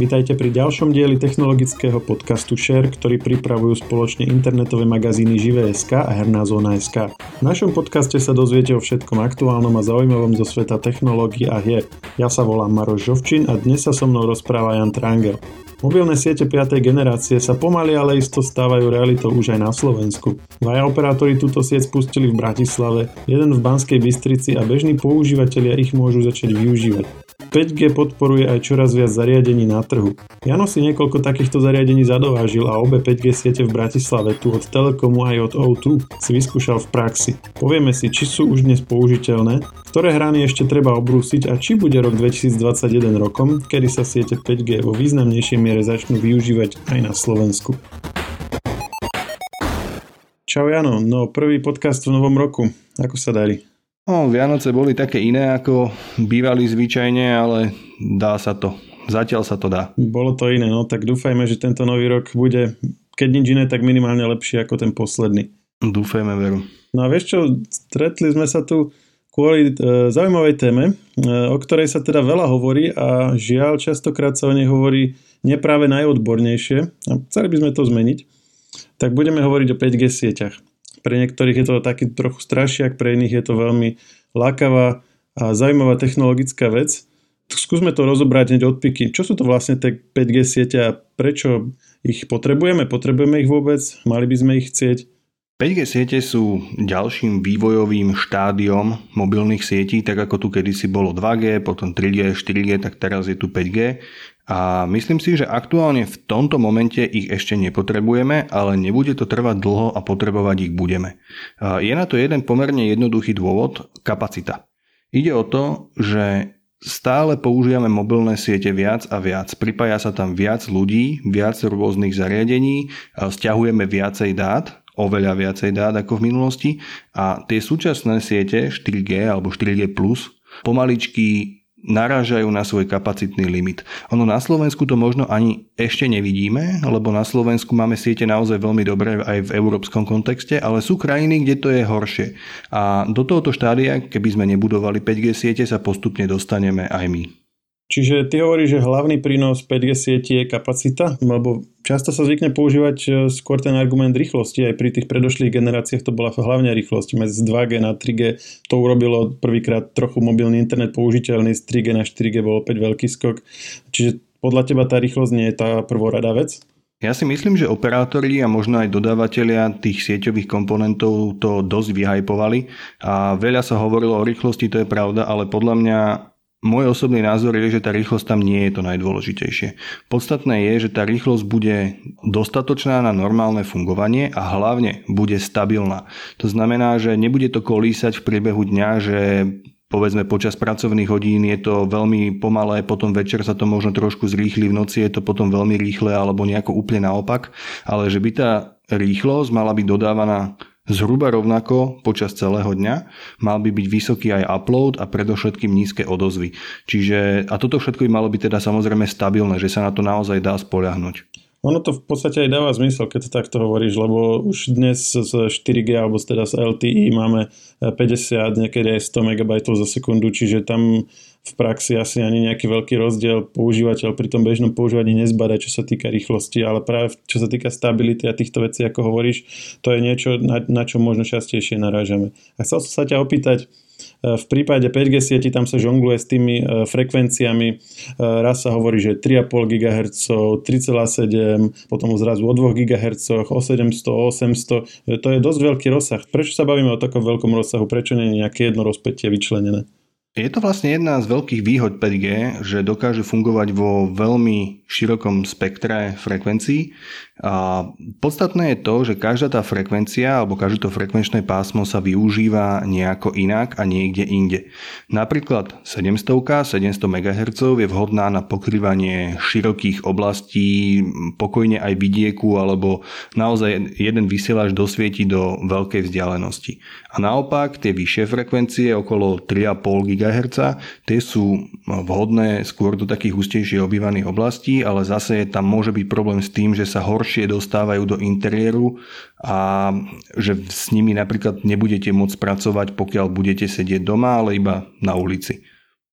Vítajte pri ďalšom dieli technologického podcastu Share, ktorý pripravujú spoločne internetové magazíny Živé.sk a Herná zóna.sk. V našom podcaste sa dozviete o všetkom aktuálnom a zaujímavom zo sveta technológií a hier. Ja sa volám Maroš Žovčin a dnes sa so mnou rozpráva Jan Trangel. Mobilné siete 5. generácie sa pomaly ale isto stávajú realitou už aj na Slovensku. Dvaja operátori túto sieť spustili v Bratislave, jeden v Banskej Bystrici a bežní používateľia ich môžu začať využívať. 5G podporuje aj čoraz viac zariadení na trhu. Jano si niekoľko takýchto zariadení zadovážil a obe 5G siete v Bratislave tu od Telekomu aj od O2 si vyskúšal v praxi. Povieme si, či sú už dnes použiteľné, ktoré hrany ešte treba obrúsiť a či bude rok 2021 rokom, kedy sa siete 5G vo významnejšej miere začnú využívať aj na Slovensku. Čau Jano, no prvý podcast v novom roku. Ako sa darí? No, Vianoce boli také iné, ako bývali zvyčajne, ale dá sa to. Zatiaľ sa to dá. Bolo to iné, no tak dúfajme, že tento nový rok bude, keď nič iné, tak minimálne lepší ako ten posledný. Dúfajme, veru. No a vieš čo, stretli sme sa tu kvôli e, zaujímavej téme, e, o ktorej sa teda veľa hovorí a žiaľ častokrát sa o nej hovorí nepráve najodbornejšie a chceli by sme to zmeniť. Tak budeme hovoriť o 5G sieťach. Pre niektorých je to taký trochu strašiak, pre iných je to veľmi lákavá a zaujímavá technologická vec. Skúsme to rozobrať hneď od piky. Čo sú to vlastne tie 5G siete a prečo ich potrebujeme? Potrebujeme ich vôbec? Mali by sme ich chcieť? 5G siete sú ďalším vývojovým štádiom mobilných sietí, tak ako tu kedysi bolo 2G, potom 3G, 4G, tak teraz je tu 5G. A myslím si, že aktuálne v tomto momente ich ešte nepotrebujeme, ale nebude to trvať dlho a potrebovať ich budeme. Je na to jeden pomerne jednoduchý dôvod, kapacita. Ide o to, že stále používame mobilné siete viac a viac. Pripája sa tam viac ľudí, viac rôznych zariadení, stiahujeme viacej dát, oveľa viacej dát ako v minulosti a tie súčasné siete 4G alebo 4G+, pomaličky narážajú na svoj kapacitný limit. Ono na Slovensku to možno ani ešte nevidíme, lebo na Slovensku máme siete naozaj veľmi dobré aj v európskom kontexte, ale sú krajiny, kde to je horšie. A do tohoto štádia, keby sme nebudovali 5G siete, sa postupne dostaneme aj my. Čiže ty hovoríš, že hlavný prínos 5G sieti je kapacita, lebo často sa zvykne používať e, skôr ten argument rýchlosti. Aj pri tých predošlých generáciách to bola hlavne rýchlosť. Medzi 2G na 3G to urobilo prvýkrát trochu mobilný internet použiteľný, z 3G na 4G bol opäť veľký skok. Čiže podľa teba tá rýchlosť nie je tá prvorada vec? Ja si myslím, že operátori a možno aj dodávateľia tých sieťových komponentov to dosť vyhajpovali a veľa sa hovorilo o rýchlosti, to je pravda, ale podľa mňa môj osobný názor je, že tá rýchlosť tam nie je to najdôležitejšie. Podstatné je, že tá rýchlosť bude dostatočná na normálne fungovanie a hlavne bude stabilná. To znamená, že nebude to kolísať v priebehu dňa, že povedzme počas pracovných hodín je to veľmi pomalé, potom večer sa to možno trošku zrýchli, v noci je to potom veľmi rýchle alebo nejako úplne naopak, ale že by tá rýchlosť mala byť dodávaná zhruba rovnako počas celého dňa. Mal by byť vysoký aj upload a predovšetkým nízke odozvy. Čiže, a toto všetko by malo byť teda samozrejme stabilné, že sa na to naozaj dá spoľahnúť. Ono to v podstate aj dáva zmysel, keď to takto hovoríš, lebo už dnes z 4G alebo teda z LTE máme 50, niekedy aj 100 MB za sekundu, čiže tam v praxi asi ani nejaký veľký rozdiel používateľ pri tom bežnom používaní nezbada, čo sa týka rýchlosti, ale práve čo sa týka stability a týchto vecí, ako hovoríš, to je niečo, na, na čo možno častejšie narážame. A chcel som sa ťa opýtať, e, v prípade 5G sieti tam sa žongluje s tými e, frekvenciami. E, raz sa hovorí, že 3,5 GHz, 3,7, potom zrazu o 2 GHz, o 700, o 800. To je dosť veľký rozsah. Prečo sa bavíme o takom veľkom rozsahu? Prečo nie je nejaké jedno rozpätie vyčlenené? Je to vlastne jedna z veľkých výhod 5G, že dokáže fungovať vo veľmi širokom spektre frekvencií a podstatné je to, že každá tá frekvencia alebo každé to frekvenčné pásmo sa využíva nejako inak a niekde inde. Napríklad 700 700 MHz je vhodná na pokrývanie širokých oblastí, pokojne aj vidieku alebo naozaj jeden vysielač dosvieti do veľkej vzdialenosti. A naopak tie vyššie frekvencie okolo 3,5 GHz tie sú vhodné skôr do takých hustejšie obývaných oblastí, ale zase tam môže byť problém s tým, že sa horšie horšie dostávajú do interiéru a že s nimi napríklad nebudete môcť pracovať, pokiaľ budete sedieť doma, ale iba na ulici.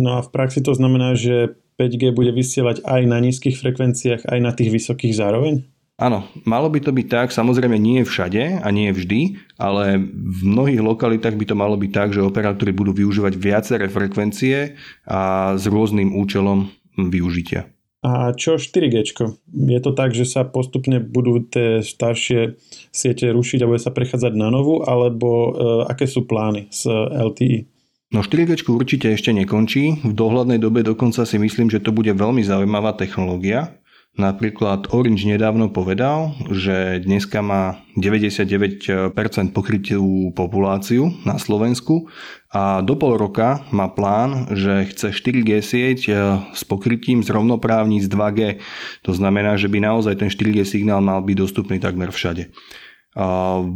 No a v praxi to znamená, že 5G bude vysielať aj na nízkych frekvenciách, aj na tých vysokých zároveň? Áno, malo by to byť tak, samozrejme nie všade a nie vždy, ale v mnohých lokalitách by to malo byť tak, že operátori budú využívať viaceré frekvencie a s rôznym účelom využitia. A čo 4G? Je to tak, že sa postupne budú tie staršie siete rušiť a bude sa prechádzať na novú, alebo e, aké sú plány s LTE? No 4G určite ešte nekončí. V dohľadnej dobe dokonca si myslím, že to bude veľmi zaujímavá technológia. Napríklad Orange nedávno povedal, že dneska má 99% pokrytú populáciu na Slovensku a do pol roka má plán, že chce 4G sieť e, s pokrytím zrovnoprávniť z 2G. To znamená, že by naozaj ten 4G signál mal byť dostupný takmer všade.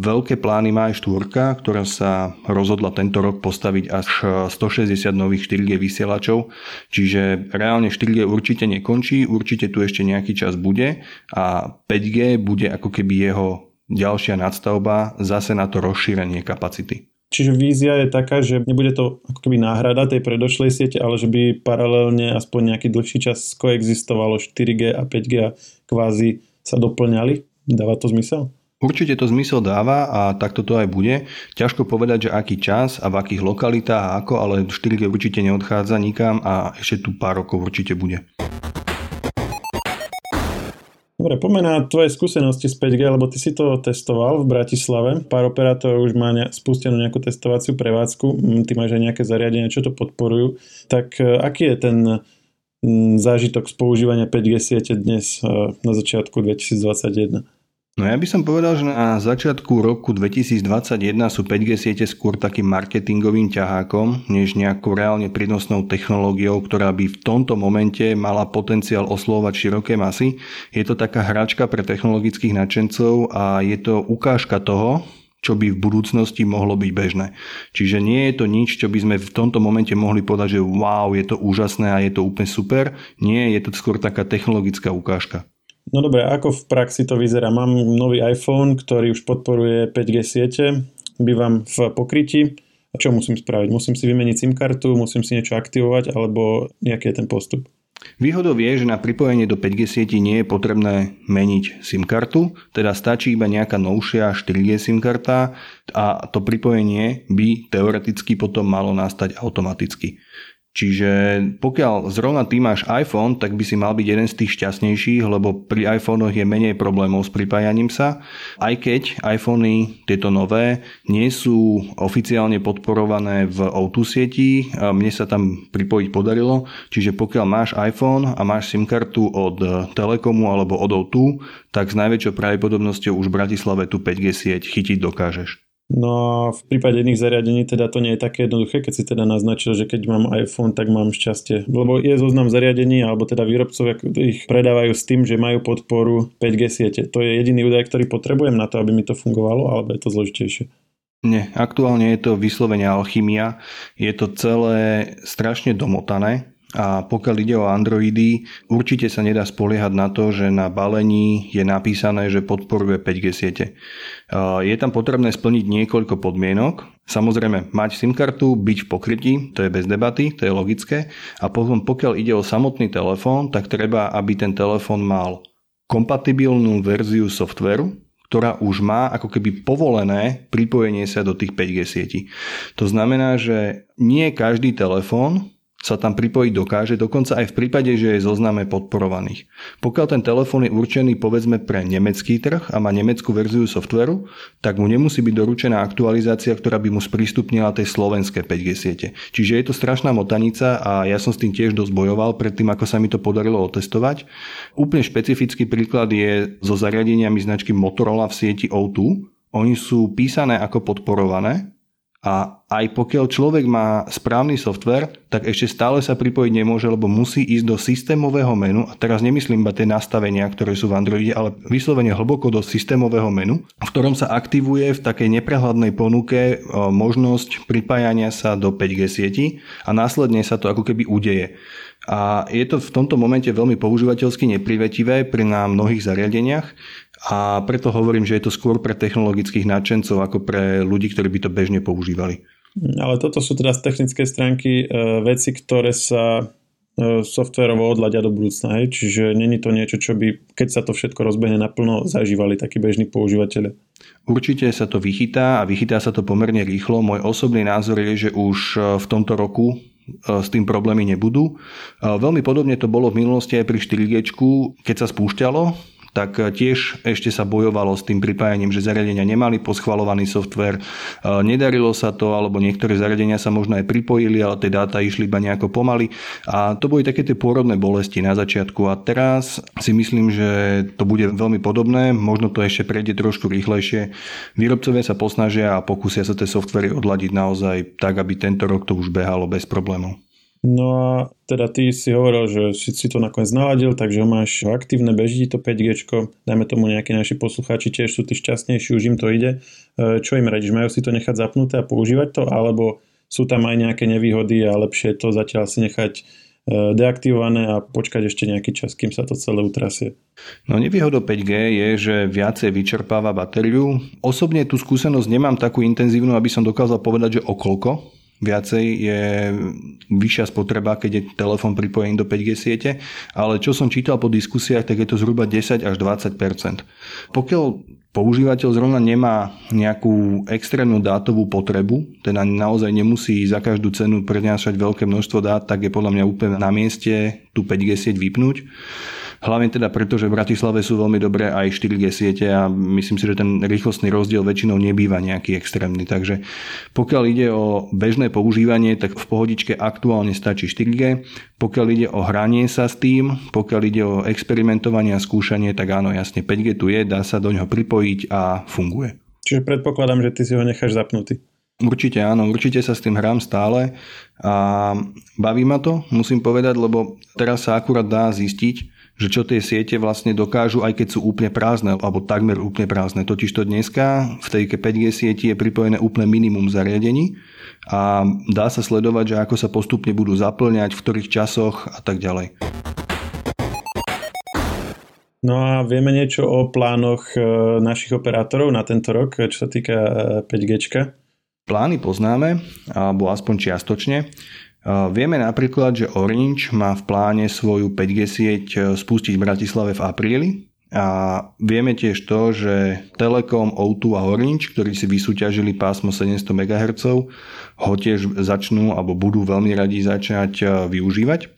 Veľké plány má aj štvorka, ktorá sa rozhodla tento rok postaviť až 160 nových 4G vysielačov, čiže reálne 4G určite nekončí, určite tu ešte nejaký čas bude a 5G bude ako keby jeho ďalšia nadstavba zase na to rozšírenie kapacity. Čiže vízia je taká, že nebude to ako keby náhrada tej predošlej siete, ale že by paralelne aspoň nejaký dlhší čas koexistovalo 4G a 5G a kvázi sa doplňali. Dáva to zmysel? Určite to zmysel dáva a takto to aj bude. Ťažko povedať, že aký čas a v akých lokalitách a ako, ale 4G určite neodchádza nikam a ešte tu pár rokov určite bude. Dobre, poďme tvoje skúsenosti z 5G, lebo ty si to testoval v Bratislave. Pár operátorov už má spustenú nejakú testovaciu prevádzku. Mm, ty máš aj nejaké zariadenia, čo to podporujú. Tak e, aký je ten mm, zážitok z používania 5G siete dnes e, na začiatku 2021? No ja by som povedal, že na začiatku roku 2021 sú 5G siete skôr takým marketingovým ťahákom, než nejakou reálne prínosnou technológiou, ktorá by v tomto momente mala potenciál oslovať široké masy. Je to taká hračka pre technologických nadšencov a je to ukážka toho, čo by v budúcnosti mohlo byť bežné. Čiže nie je to nič, čo by sme v tomto momente mohli povedať, že wow, je to úžasné a je to úplne super. Nie, je to skôr taká technologická ukážka. No dobre, ako v praxi to vyzerá? Mám nový iPhone, ktorý už podporuje 5G siete, bývam v pokrytí. A čo musím spraviť? Musím si vymeniť SIM kartu, musím si niečo aktivovať, alebo nejaký je ten postup? Výhodou je, že na pripojenie do 5G sieti nie je potrebné meniť SIM kartu, teda stačí iba nejaká novšia 4G SIM karta a to pripojenie by teoreticky potom malo nastať automaticky. Čiže pokiaľ zrovna ty máš iPhone, tak by si mal byť jeden z tých šťastnejších, lebo pri iPhonech je menej problémov s pripájaním sa. Aj keď iPhony, tieto nové, nie sú oficiálne podporované v O2 sieti, mne sa tam pripojiť podarilo, čiže pokiaľ máš iPhone a máš SIM kartu od Telekomu alebo od O2, tak s najväčšou pravdepodobnosťou už v Bratislave tú 5G sieť chytiť dokážeš. No a v prípade iných zariadení teda to nie je také jednoduché, keď si teda naznačil, že keď mám iPhone, tak mám šťastie. Lebo je zoznam zariadení, alebo teda výrobcovia ich predávajú s tým, že majú podporu 5G siete. To je jediný údaj, ktorý potrebujem na to, aby mi to fungovalo, alebo je to zložitejšie. Nie, aktuálne je to vyslovene alchymia. Je to celé strašne domotané a pokiaľ ide o Androidy, určite sa nedá spoliehať na to, že na balení je napísané, že podporuje 5G siete. Je tam potrebné splniť niekoľko podmienok. Samozrejme, mať SIM kartu, byť v pokrytí, to je bez debaty, to je logické. A potom, pokiaľ ide o samotný telefón, tak treba, aby ten telefón mal kompatibilnú verziu softveru, ktorá už má ako keby povolené pripojenie sa do tých 5G sietí. To znamená, že nie každý telefón sa tam pripojiť dokáže, dokonca aj v prípade, že je zozname podporovaných. Pokiaľ ten telefón je určený povedzme pre nemecký trh a má nemeckú verziu softveru, tak mu nemusí byť doručená aktualizácia, ktorá by mu sprístupnila tej slovenské 5G siete. Čiže je to strašná motanica a ja som s tým tiež dosť bojoval predtým, ako sa mi to podarilo otestovať. Úplne špecifický príklad je so zariadeniami značky Motorola v sieti O2. Oni sú písané ako podporované, a aj pokiaľ človek má správny software, tak ešte stále sa pripojiť nemôže, lebo musí ísť do systémového menu. A teraz nemyslím iba tie nastavenia, ktoré sú v Androide, ale vyslovene hlboko do systémového menu, v ktorom sa aktivuje v takej neprehľadnej ponuke e, možnosť pripájania sa do 5G sieti a následne sa to ako keby udeje. A je to v tomto momente veľmi používateľsky neprivetivé pri na mnohých zariadeniach, a preto hovorím, že je to skôr pre technologických nadšencov ako pre ľudí, ktorí by to bežne používali. Ale toto sú teda z technickej stránky e, veci, ktoré sa softverovo odladia do budúcna, hej? čiže není to niečo, čo by, keď sa to všetko rozbehne naplno, zažívali takí bežní používateľe. Určite sa to vychytá a vychytá sa to pomerne rýchlo. Môj osobný názor je, že už v tomto roku s tým problémy nebudú. Veľmi podobne to bolo v minulosti aj pri 4G, keď sa spúšťalo, tak e, tiež ešte sa bojovalo s tým pripájaním, že zariadenia nemali poschvalovaný software, e, nedarilo sa to, alebo niektoré zariadenia sa možno aj pripojili, ale tie dáta išli iba nejako pomaly a to boli také tie pôrodné bolesti na začiatku a teraz si myslím, že to bude veľmi podobné, možno to ešte prejde trošku rýchlejšie. Výrobcovia sa posnažia a pokúsia sa tie softvery odladiť naozaj tak, aby tento rok to už behalo bez problémov. No a teda ty si hovoril, že si, si to nakoniec naladil, takže ho máš aktívne, beží to 5G, dajme tomu nejakí naši poslucháči tiež sú tí šťastnejší, už im to ide. E, čo im radíš, majú si to nechať zapnuté a používať to, alebo sú tam aj nejaké nevýhody a lepšie to zatiaľ si nechať e, deaktivované a počkať ešte nejaký čas, kým sa to celé utrasie. No nevýhodou 5G je, že viacej vyčerpáva batériu. Osobne tú skúsenosť nemám takú intenzívnu, aby som dokázal povedať, že okolko, viacej je vyššia spotreba, keď je telefón pripojený do 5G siete, ale čo som čítal po diskusiách, tak je to zhruba 10 až 20% Pokiaľ používateľ zrovna nemá nejakú extrémnu dátovú potrebu, teda naozaj nemusí za každú cenu prednášať veľké množstvo dát, tak je podľa mňa úplne na mieste tú 5G sieť vypnúť. Hlavne teda preto, že v Bratislave sú veľmi dobré aj 4G siete a myslím si, že ten rýchlostný rozdiel väčšinou nebýva nejaký extrémny. Takže pokiaľ ide o bežné používanie, tak v pohodičke aktuálne stačí 4G. Pokiaľ ide o hranie sa s tým, pokiaľ ide o experimentovanie a skúšanie, tak áno, jasne 5G tu je, dá sa do ňoho pripojiť a funguje. Čiže predpokladám, že ty si ho necháš zapnutý. Určite áno, určite sa s tým hrám stále a baví ma to, musím povedať, lebo teraz sa akurát dá zistiť, že čo tie siete vlastne dokážu, aj keď sú úplne prázdne, alebo takmer úplne prázdne. Totiž to dneska v tej 5G sieti je pripojené úplne minimum zariadení a dá sa sledovať, že ako sa postupne budú zaplňať, v ktorých časoch a tak ďalej. No a vieme niečo o plánoch e, našich operátorov na tento rok, čo sa týka 5G? E, Plány poznáme, alebo aspoň čiastočne. Vieme napríklad, že Orange má v pláne svoju 5G sieť e, spustiť v Bratislave v apríli. A vieme tiež to, že Telekom, O2 a Orange, ktorí si vysúťažili pásmo 700 MHz, ho tiež začnú alebo budú veľmi radi začať e, využívať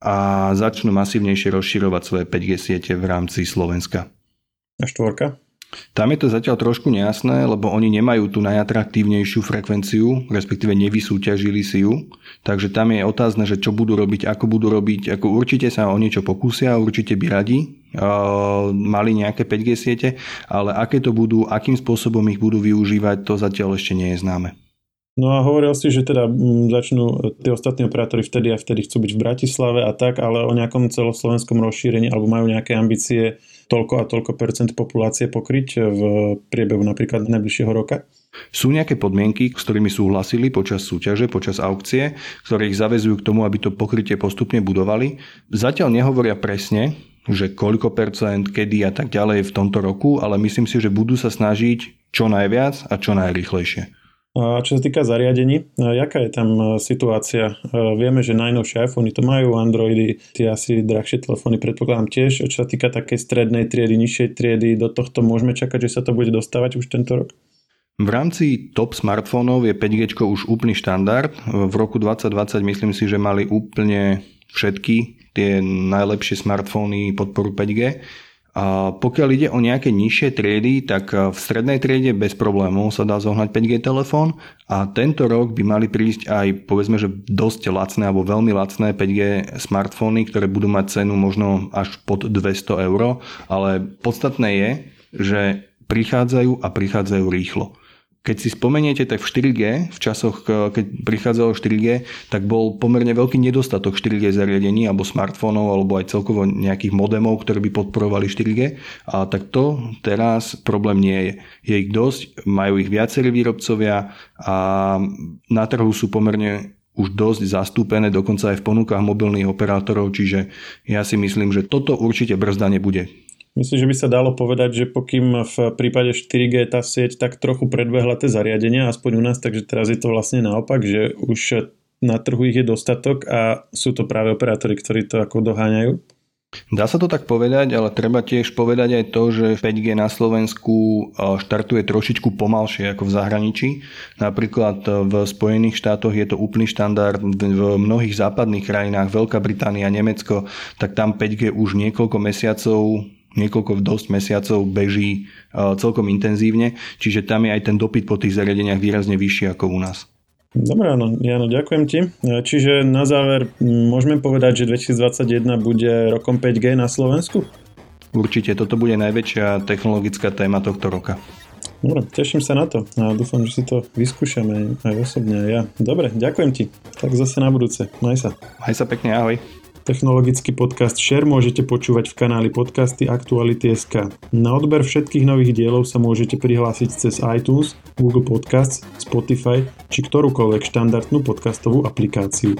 a začnú masívnejšie rozširovať svoje 5G siete v rámci Slovenska. A štvorka? Tam je to zatiaľ trošku nejasné, lebo oni nemajú tú najatraktívnejšiu frekvenciu, respektíve nevysúťažili si ju. Takže tam je otázne, že čo budú robiť, ako budú robiť. Ako určite sa o niečo pokúsia, určite by radi uh, mali nejaké 5G siete, ale aké to budú, akým spôsobom ich budú využívať, to zatiaľ ešte nie je známe. No a hovoril si, že teda mm, začnú tie ostatní operátori vtedy a vtedy chcú byť v Bratislave a tak, ale o nejakom celoslovenskom rozšírení alebo majú nejaké ambície toľko a toľko percent populácie pokryť v priebehu napríklad najbližšieho roka? Sú nejaké podmienky, s ktorými súhlasili počas súťaže, počas aukcie, ktoré ich zavezujú k tomu, aby to pokrytie postupne budovali. Zatiaľ nehovoria presne, že koľko percent, kedy a tak ďalej v tomto roku, ale myslím si, že budú sa snažiť čo najviac a čo najrychlejšie. Čo sa týka zariadení, jaká je tam e, situácia? E, vieme, že najnovšie iPhony to majú, Androidy, tie asi drahšie telefóny predpokladám tiež. Čo sa týka takej strednej triedy, nižšej triedy, do tohto môžeme čakať, že sa to bude dostávať už tento rok? V rámci top smartfónov je 5G už úplný štandard. V roku 2020 myslím si, že mali úplne všetky tie najlepšie smartfóny podporu 5G. Pokiaľ ide o nejaké nižšie triedy, tak v strednej triede bez problémov sa dá zohnať 5G telefón a tento rok by mali prísť aj povedzme, že dosť lacné alebo veľmi lacné 5G smartfóny, ktoré budú mať cenu možno až pod 200 eur, ale podstatné je, že prichádzajú a prichádzajú rýchlo. Keď si spomeniete, tak v 4G, v časoch, keď prichádzalo 4G, tak bol pomerne veľký nedostatok 4G zariadení alebo smartfónov alebo aj celkovo nejakých modemov, ktoré by podporovali 4G. A tak to teraz problém nie je. Je ich dosť, majú ich viacerí výrobcovia a na trhu sú pomerne už dosť zastúpené, dokonca aj v ponukách mobilných operátorov, čiže ja si myslím, že toto určite brzda nebude. Myslím, že by sa dalo povedať, že pokým v prípade 4G tá sieť tak trochu predbehla tie zariadenia, aspoň u nás, takže teraz je to vlastne naopak, že už na trhu ich je dostatok a sú to práve operátori, ktorí to ako doháňajú? Dá sa to tak povedať, ale treba tiež povedať aj to, že 5G na Slovensku e, štartuje trošičku pomalšie ako v zahraničí. Napríklad e, v Spojených štátoch je to úplný štandard, v mnohých západných krajinách, Veľká Británia, Nemecko, tak tam 5G už niekoľko mesiacov niekoľko dosť mesiacov beží e, celkom intenzívne, čiže tam je aj ten dopyt po tých zariadeniach výrazne vyšší ako u nás. Dobre, áno, Jano, ďakujem ti. E, čiže na záver môžeme povedať, že 2021 bude rokom 5G na Slovensku? Určite, toto bude najväčšia technologická téma tohto roka. Dobre, teším sa na to a dúfam, že si to vyskúšame aj osobne aj ja. Dobre, ďakujem ti. Tak zase na budúce. Maj sa. Maj sa pekne, ahoj. Technologický podcast Share môžete počúvať v kanáli podcasty Aktuality.sk. Na odber všetkých nových dielov sa môžete prihlásiť cez iTunes, Google Podcasts, Spotify či ktorúkoľvek štandardnú podcastovú aplikáciu.